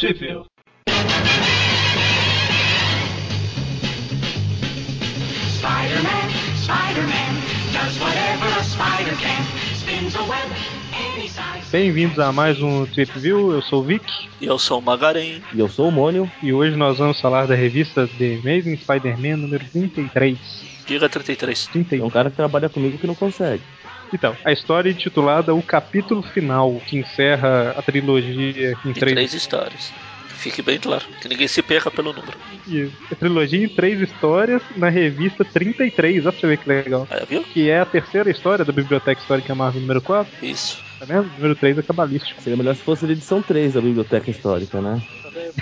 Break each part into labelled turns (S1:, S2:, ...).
S1: Sheffield.
S2: Spider-Man, Spider-Man, does whatever a spider can. Spins a web any size.
S1: Bem-vindos a mais um Trip View, eu sou o Vic
S3: E eu sou o Magaren.
S4: E eu sou o Mônio.
S1: e hoje nós vamos falar da revista The Amazing Spider-Man número 33.
S3: Diga 33.
S1: 31.
S4: É um cara que trabalha comigo que não consegue.
S1: Então, a história é intitulada O Capítulo Final, que encerra a trilogia em
S3: Em
S1: três.
S3: três histórias. Fique bem claro, que ninguém se perca pelo número.
S1: Isso. A trilogia em três histórias na revista 33, olha pra você ver que legal.
S3: Aí, viu?
S1: Que é a terceira história da Biblioteca Histórica Marvel número 4,
S3: Isso.
S1: tá vendo? Número 3 é cabalístico.
S4: Seria melhor se fosse a edição 3 da Biblioteca Histórica, né?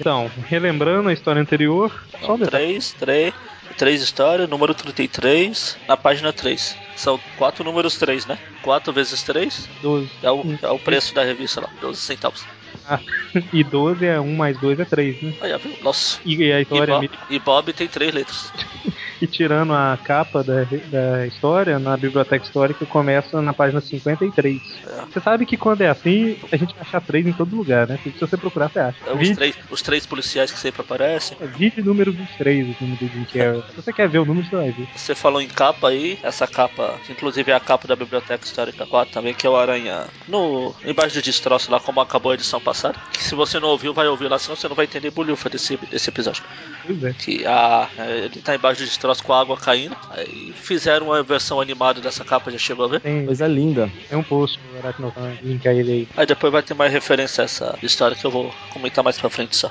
S1: Então, relembrando a história anterior, só
S3: Então,
S1: detalhe.
S3: três, três, três histórias, número 33, na página 3. São quatro números 3, né? 4 vezes 3
S1: 12.
S3: é o, é o preço da revista lá, 12 centavos.
S1: Ah, e 12 é 1 mais 2 é 3, né?
S3: Aí, viu? Nossa.
S1: E, a
S3: E,
S1: história
S3: Bob, e Bob tem três letras.
S1: Tirando a capa da, da história, na biblioteca histórica começa na página 53.
S3: É.
S1: Você sabe que quando é assim, a gente vai achar três em todo lugar, né? Se você procurar, você acha.
S3: Os,
S1: Vídeo,
S3: três, os três policiais que sempre aparecem.
S1: é vídeo número 23, o filme do Jim Carrey. Se você quer ver o número, você vai ver.
S3: Você falou em capa aí, essa capa, que inclusive é a capa da Biblioteca Histórica 4 também, que é o Aranha no embaixo do destroço lá, como acabou a edição passada. Que se você não ouviu, vai ouvir lá, senão você não vai entender bolhufa desse, desse episódio.
S1: Pois é.
S3: Que a, é, ele tá embaixo do destroço com a água caindo. Aí fizeram uma versão animada dessa capa, já chegou a ver?
S1: Tem,
S4: Coisa linda.
S1: tem um post no Aracnofan, linka ele aí.
S3: Aí depois vai ter mais referência a essa história que eu vou comentar mais pra frente só.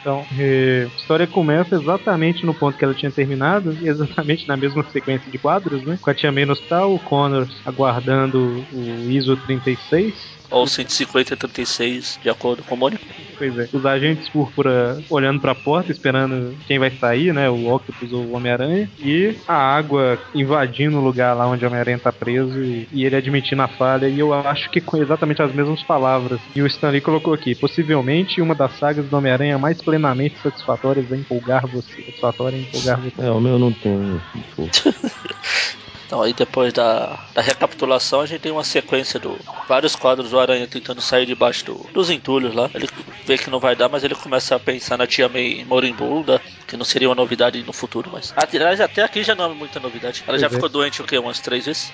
S1: Então, eh, a história começa exatamente no ponto que ela tinha terminado, exatamente na mesma sequência de quadros, né? Com a Tia May no hospital, o Connor aguardando o ISO 36,
S3: Ou 150 e 36, de acordo com o Mônio.
S1: Pois é. Os agentes púrpura olhando pra porta, esperando quem vai sair, né? O Octopus ou o Homem-Aranha. E a água invadindo o lugar lá onde o Homem-Aranha tá preso e, e ele admitindo a falha. E eu acho que com exatamente as mesmas palavras. E o Stanley colocou aqui: possivelmente uma das sagas do Homem-Aranha mais plenamente satisfatórias a empolgar você. Satisfatória a empolgar você.
S4: É, o meu não tem.
S3: Então aí depois da, da recapitulação a gente tem uma sequência do vários quadros do Aranha tentando sair debaixo do- dos entulhos lá. Ele vê que não vai dar, mas ele começa a pensar na tia May moribunda, que não seria uma novidade no futuro, mas. Aliás, até aqui já não é muita novidade. Ela já
S1: Pois é.
S3: ficou doente o quê? Umas três vezes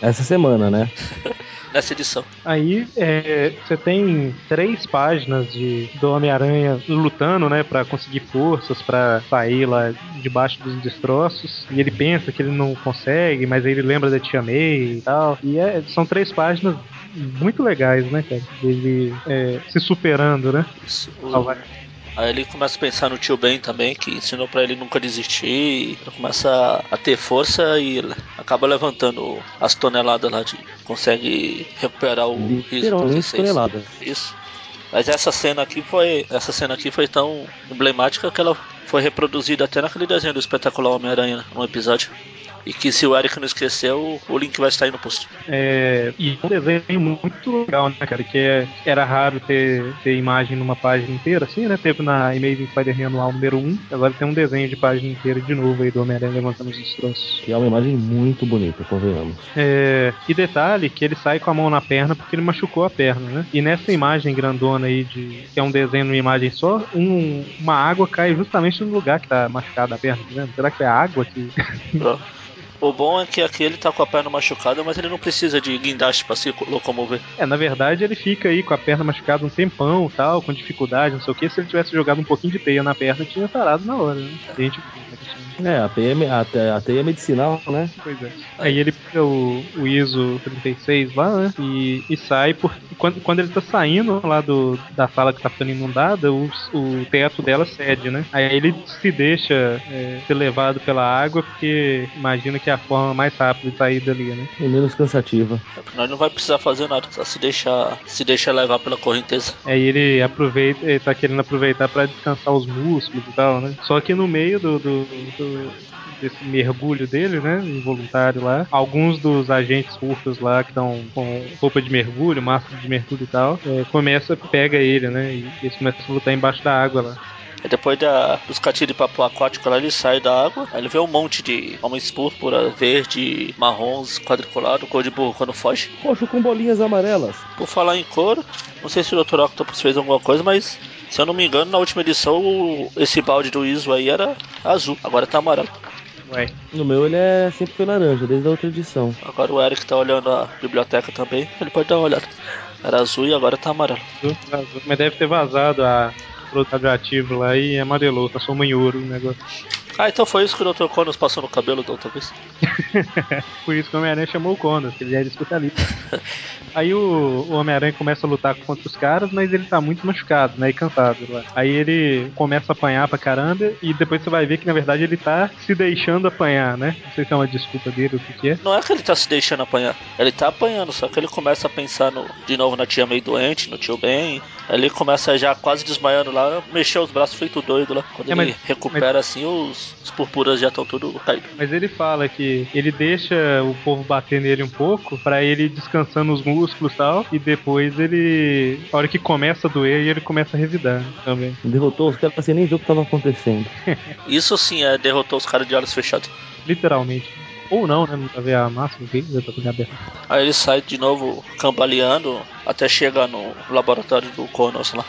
S4: Essa semana, né?
S3: nessa edição.
S1: Aí é, você tem três páginas de do Homem-Aranha lutando, né, Pra conseguir forças pra sair lá debaixo dos destroços. E ele pensa que ele não consegue, mas aí ele lembra da Tia May e tal. E é- são três páginas muito legais, né, cara? Ele é, se superando, né?
S3: Isso. Aí ele começa a pensar no tio Ben também, que ensinou pra ele nunca desistir. Ele começa a ter força e ele acaba levantando as toneladas lá de. Consegue recuperar o riso
S4: Literalmente
S3: 16.
S4: tonelada.
S3: Isso. Mas essa cena aqui foi. Essa cena aqui foi tão emblemática que ela foi reproduzida até naquele desenho do espetacular Homem-Aranha no episódio. E que se o Eric não esqueceu, o link vai estar aí no post.
S1: É, e um desenho muito legal, né, cara? Que é- era raro ter, ter imagem numa página inteira, assim, né? Teve na Amazing Spider-Man anual número 1, agora tem um desenho de página inteira de novo aí do Homem-Aranha levantando os destroços.
S4: Que é uma imagem muito bonita, convenhamos.
S1: É, e detalhe que ele sai com a mão na perna porque ele machucou a perna, né? E nessa imagem grandona aí, de, que é um desenho numa imagem só, um- uma água cai justamente no lugar que tá machucada a perna, tá vendo? Será que é a água que.
S3: O bom é que aqui ele tá com a perna machucada, mas ele não precisa de guindaste pra se locomover.
S1: É, na verdade ele fica aí com a perna machucada um tempão tal, com dificuldade, não sei o que. Se ele tivesse jogado um pouquinho de teia na perna, tinha sarado na hora, né? A gente.
S4: É, a teia, a, a teia medicinal, né?
S1: Pois é. Aí ele pega o, o ISO 36 lá, né? E, e sai por. Quando, quando ele tá saindo lá do, da sala que tá ficando inundada, o, o teto dela cede, né? Aí ele se deixa é, ser levado pela água, porque imagina que é a forma mais rápida de sair dali, né?
S4: E menos cansativa.
S3: Nós não vai precisar fazer nada, só se deixar, se deixar levar pela correnteza.
S1: Aí ele aproveita, ele tá querendo aproveitar pra descansar os músculos e tal, né? Só que no meio do, do- do- desse mergulho dele, né, involuntário lá, alguns dos agentes furtos lá que estão com roupa de mergulho, máscara de mergulho e tal, é, começa, pega ele, né, e eles começam a lutar embaixo da água lá.
S3: Aí depois da, dos catinhos de papo aquático lá, ele sai da água. Aí ele vê um monte de homens púrpura, verde, marrons, quadriculado, cor de burro quando foge.
S4: Roxo com bolinhas amarelas.
S3: Por falar em cor, não sei se o Dr. Octopus fez alguma coisa, mas se eu não me engano, na última edição o- esse balde do Iso aí era azul, agora tá amarelo.
S1: Ué.
S4: No meu ele é sempre foi laranja, desde a outra edição.
S3: Agora o Eric tá olhando a biblioteca também, ele pode dar uma olhada. Era azul e agora tá amarelo.
S1: Azul, azul. Mas deve ter vazado a produto radioativo lá e amarelou, passou em ouro o negócio.
S3: Ah, então foi isso que o Dr. Connors passou no cabelo da outra vez.
S1: Por isso que o Homem-Aranha chamou o Conan, que ele era especialista. Aí o, o Homem-Aranha começa a lutar contra os caras, mas ele tá muito machucado, né? E cansado. Lá. Aí ele começa a apanhar pra caramba, e depois você vai ver que na verdade ele tá se deixando apanhar, né? Não sei se é uma desculpa dele ou o que, que é.
S3: Não é que ele tá se deixando apanhar, ele tá apanhando, só que ele começa a pensar no, de novo na tia meio doente, no tio. Aí ele começa já quase desmaiando lá, mexer os braços feito doido lá. Quando
S1: É,
S3: ele
S1: mas-
S3: recupera assim, os, os purpuras já estão tudo caídos.
S1: Mas ele fala que ele deixa o povo bater nele um pouco pra ele descansando os músculos e tal, e depois ele. A hora que começa a doer, ele começa a revidar também.
S4: Derrotou os caras sem nem ver o que tava acontecendo.
S3: Isso sim é derrotou os caras de olhos fechados.
S1: Literalmente. Ou não, né? Não pra ver a máxima que já tá com a aberta.
S3: Aí ele sai de novo cambaleando até chegar no laboratório do Connors lá.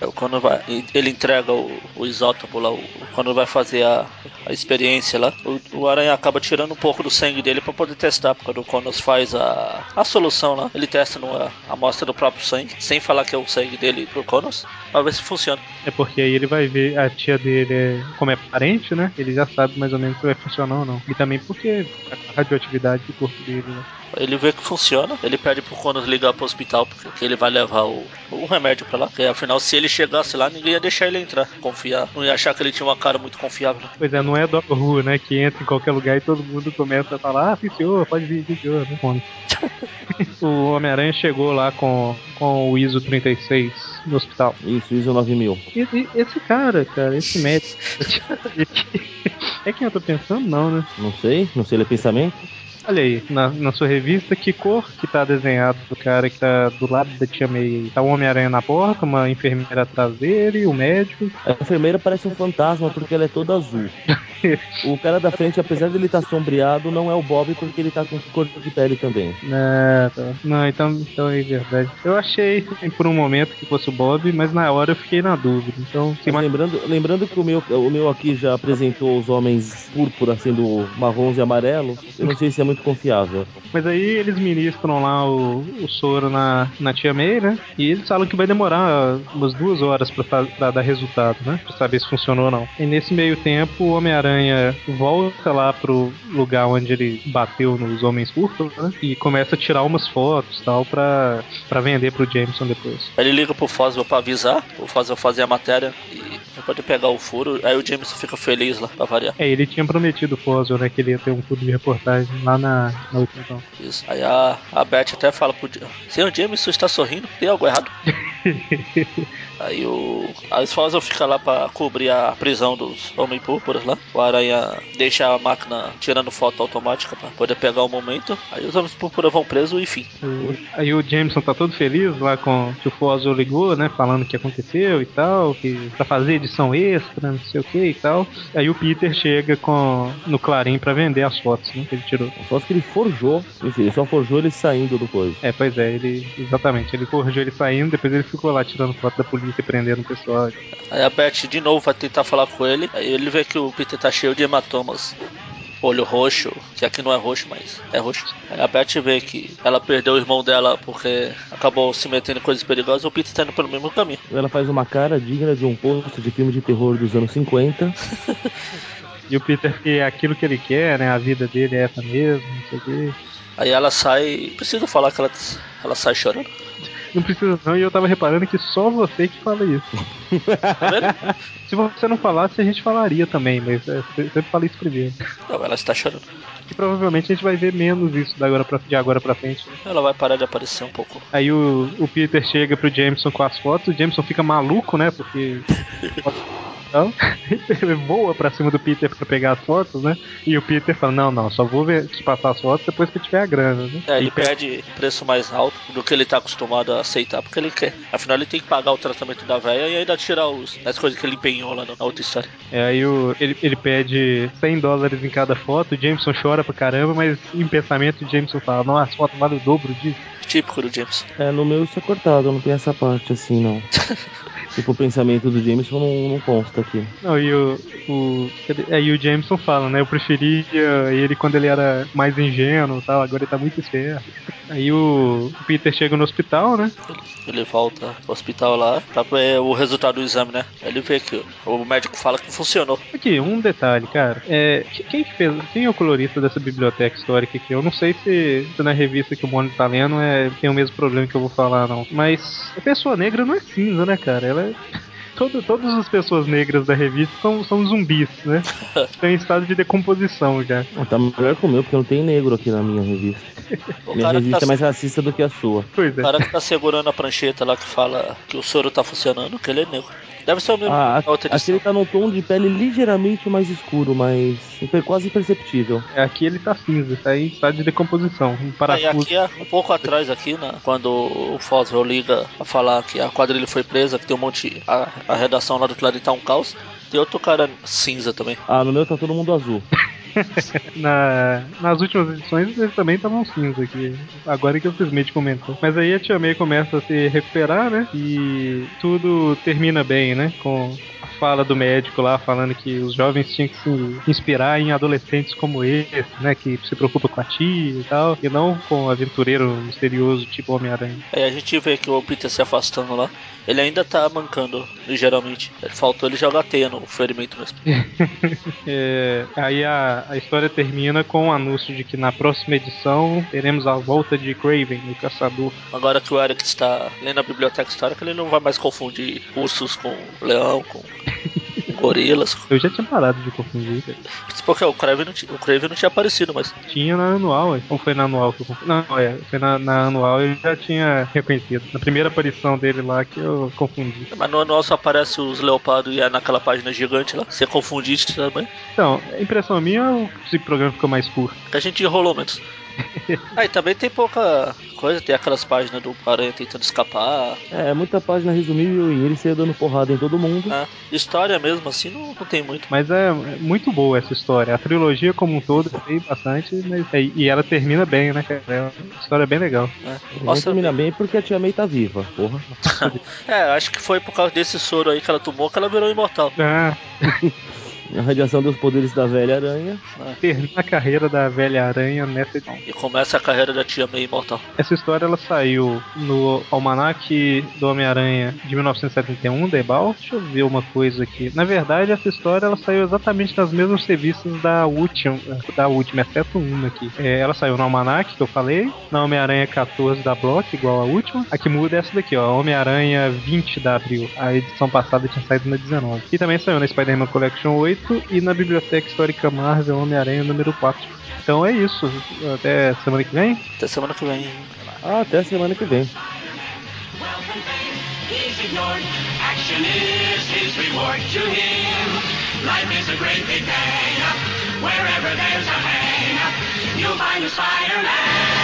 S3: Aí o Connor vai, ele entrega o, o isótopo lá, o, o Connor vai fazer a, a experiência lá. O, o Aranha acaba tirando um pouco do sangue dele pra poder testar, porque quando o Connors faz a, a solução lá, ele testa numa amostra do próprio sangue, sem falar que é o sangue dele pro Connors, pra ver se funciona.
S1: É porque aí ele vai ver a tia dele, é, como é parente, né? Ele já sabe mais ou menos se vai funcionar ou não. E também porque a radioatividade do corpo dele, né?
S3: Ele vê que funciona, ele pede pro Connors ligar pro hospital, porque ele vai levar o, o remédio pra lá. Porque afinal, se ele chegasse lá, ninguém ia deixar ele entrar, confiar. Não ia achar que ele tinha uma cara muito confiável. né?
S1: Pois é, não é Doctor Who, né? Que entra em qualquer lugar e todo mundo começa a falar, ah, sim senhor, pode vir, sim senhor, né? Fone. o Homem-Aranha chegou lá com, com o ISO 36 no hospital.
S4: Isso, ISO 9000.
S1: E, e esse cara, cara, esse médico. é quem eu tô pensando, não, né?
S4: Não sei, não sei ler pensamento.
S1: Olha aí, na, na sua revista, que cor que tá desenhado do cara que tá do lado da tia May? Tá o Homem-Aranha na porta, uma enfermeira atrás dele, o médico.
S4: A enfermeira parece um fantasma porque ela é toda azul. O cara da frente, apesar dele estar sombreado, não é o Bob porque ele tá com cor de pele também.
S1: Não, tá. não então, então é verdade. Eu achei por um momento que fosse o Bob, mas na hora eu fiquei na dúvida. Então,
S4: lembrando, lembrando que o meu, o meu aqui já apresentou os homens púrpura sendo marrons e amarelos, eu não sei se é muito confiável.
S1: Mas aí eles ministram lá o, o soro na, na tia May, né? E eles falam que vai demorar umas duas horas pra dar resultado, né? Pra saber se funcionou ou não. E nesse meio tempo, o Homem-Aranha volta lá pro lugar onde ele bateu nos Homens Púrpura, né? E começa a tirar umas fotos e tal pra, pra vender pro Jameson depois.
S3: Aí ele liga pro Foswell pra avisar, o Foswell fazer a matéria e vai poder pegar o furo. Aí o Jameson fica feliz lá, pra variar.
S1: É, ele tinha prometido o Foswell, né? Que ele ia ter um clube de reportagem lá na, na última então.
S3: Isso. Aí a, a Beth até fala pro Jameson, Senhor Jameson está sorrindo, tem algo errado. Aí o. Foswell fica lá pra cobrir a prisão dos Homem Púrpuras lá. O Aranha deixa a máquina tirando foto automática pra poder pegar o momento. Aí os Homens Púrpuras vão presos e fim.
S1: O- Aí o Jameson tá todo feliz lá com que o Foswell ligou, né? Falando o que aconteceu e tal, que pra fazer edição extra, não sei o que e tal. Aí o Peter chega com no Clarim pra vender as fotos, né? Que ele tirou.
S4: Só que ele forjou, enfim, ele só forjou ele saindo do coisa.
S1: É, pois é, ele. Exatamente, ele corrigiu ele saindo, depois ele ficou lá tirando foto da polícia e prendendo o pessoal.
S3: Aí a Beth de novo vai tentar falar com ele. Aí ele vê que o Peter tá cheio de hematomas. Olho roxo, que aqui não é roxo, mas é roxo. Aí a Beth vê que ela perdeu o irmão dela porque acabou se metendo em coisas perigosas. O Peter tá indo pelo mesmo caminho.
S4: Ela faz uma cara digna de um posto de filme de terror dos anos 50.
S1: E o Peter, que é aquilo que ele quer, né? A vida dele é essa mesmo, não sei o quê.
S3: Aí ela sai. Preciso falar que ela, ela sai chorando.
S1: Não precisa não, e eu tava reparando que só você que fala isso. Se você não falasse, a gente falaria também, mas é, sempre fala isso primeiro.
S3: Não, ela está chorando.
S1: E provavelmente a gente vai ver menos isso da agora pra, de agora pra frente.
S3: Ela vai parar de aparecer um pouco.
S1: Aí o, o Peter chega pro Jameson com as fotos, o Jameson fica maluco, né? Porque Então, ele voa pra cima do Peter pra pegar as fotos, né? E o Peter fala: Não, não, só vou ver, te passar as fotos depois que eu tiver a grana, né?
S3: É, ele
S1: E
S3: pede preço mais alto do que ele tá acostumado a aceitar, porque ele quer. Afinal, ele tem que pagar o tratamento da véia e ainda tirar os, as coisas que ele empenhou lá na outra história.
S1: É, aí o, ele, ele pede 100 dólares em cada foto, o Jameson chora pra caramba, mas em pensamento o Jameson fala, nossa, a foto vale o dobro disso.
S3: Típico do James.
S4: É, no meu isso é cortado, não tem essa parte assim, não. tipo, o pensamento do Jameson não, não consta aqui.
S1: Não, e o, o, cadê? aí o Jameson fala, né, eu preferia ele quando ele era mais ingênuo e tal, agora ele tá muito esperto. Aí o Peter chega no hospital, né,
S3: Ele volta pro hospital lá pra ver o resultado do exame, né? Ele vê que o médico fala que funcionou.
S1: Aqui, um detalhe, cara. É, que- quem que fez, quem é o colorista dessa biblioteca histórica aqui? Eu não sei se, se na revista que o Mônio tá lendo é, tem o mesmo problema que eu vou falar, não. Mas a pessoa negra não é cinza, né, cara? Ela é. Todo, todas as pessoas negras da revista são, são zumbis, né? Estão em estado de decomposição já.
S4: Tá melhor que o meu, porque não tem negro aqui na minha revista.
S3: O
S4: Minha revista
S3: tá,
S4: é mais racista do que a sua.
S1: Pois
S3: o
S1: é.
S3: cara que tá segurando a prancheta lá que fala que o soro tá funcionando, que ele é negro. Deve ser o mesmo
S4: Ah, aqui ele tá num tom de pele ligeiramente mais escuro, mas imper- quase imperceptível.
S1: Aqui ele tá cinza, tá em estado de decomposição. Um
S3: Ah, e
S1: parafuso.
S3: aqui, é um pouco atrás, aqui, né, quando o Foswell liga a falar que a quadrilha foi presa, que tem um monte. A, a redação lá do Clarim tá um caos. Tem outro cara cinza também.
S4: Ah, no meu tá todo mundo azul.
S1: Na, nas últimas edições eles também estavam cinza aqui. Agora que eu simplesmente comentou. Mas aí a Tia May começa a se recuperar, né? E tudo termina bem, né? Com a fala do médico lá falando que os jovens tinham que se inspirar em adolescentes como esse, né? Que se preocupa com a tia e tal. E não com um aventureiro misterioso tipo Homem-Aranha.
S3: Aí a gente vê que o Peter se afastando lá. Ele ainda tá mancando, ligeiramente. Ele faltou ele jogar teia no ferimento mesmo.
S1: É, aí a, a história termina com o anúncio de que na próxima edição teremos a volta de Craven, o caçador.
S3: Agora que o Eric está lendo a biblioteca histórica, ele não vai mais confundir ursos com leão, com gorilas.
S1: Eu já tinha parado de confundir.
S3: Porque o Kraven não, tinha- o Kraven não tinha aparecido, mas
S1: Tinha na anual, ou foi na anual que eu confundi? Não, é, foi na, na anual eu já tinha reconhecido. Na primeira aparição dele lá que eu confundi.
S3: Mas no anual só aparece os leopardos e é naquela página gigante lá. Você confundir também.
S1: Então, a impressão minha é esse programa ficou mais curto.
S3: A gente enrolou menos. Aí também tem pouca coisa, tem aquelas páginas do Aranha tentando escapar.
S4: É, muita página resumível e ele saiu dando porrada em todo mundo.
S3: né? História mesmo assim não, não tem muito.
S1: Mas é, é muito boa essa história. A trilogia como um todo sei bastante, mas, é, e ela termina bem, né, cara? É uma história bem legal.
S4: Vai
S3: Nossa,
S4: terminar bem porque a Tia May tá viva, porra.
S3: é, acho que foi por causa desse soro aí que ela tomou que ela virou imortal.
S1: Ah,
S4: A radiação dos poderes da velha aranha.
S1: termina a carreira da velha aranha nessa edição.
S3: E começa a carreira da tia May imortal.
S1: Essa história ela saiu no Almanac do Homem-Aranha de 1971, da Ebal. Deixa eu ver uma coisa aqui. Na verdade, essa história ela saiu exatamente nas mesmas revistas da última, da última, exceto uma aqui. É, ela saiu no Almanac, que eu falei, na Homem-Aranha 14 da Block, igual a última. A que muda é essa daqui, ó, Homem-Aranha 20 da Abril. A edição passada tinha saído na 19. E também saiu na Spider-Man Collection 8 e na Biblioteca Histórica Marvel Homem-Aranha número 4. Então é isso. Até semana que vem.
S3: Até semana que vem.
S4: Ah, até semana que vem.
S2: Wealth and fame, he's ignored. Action is his reward to him. Life is a great big hang. Wherever there's a hang, you'll find a Spider-Man.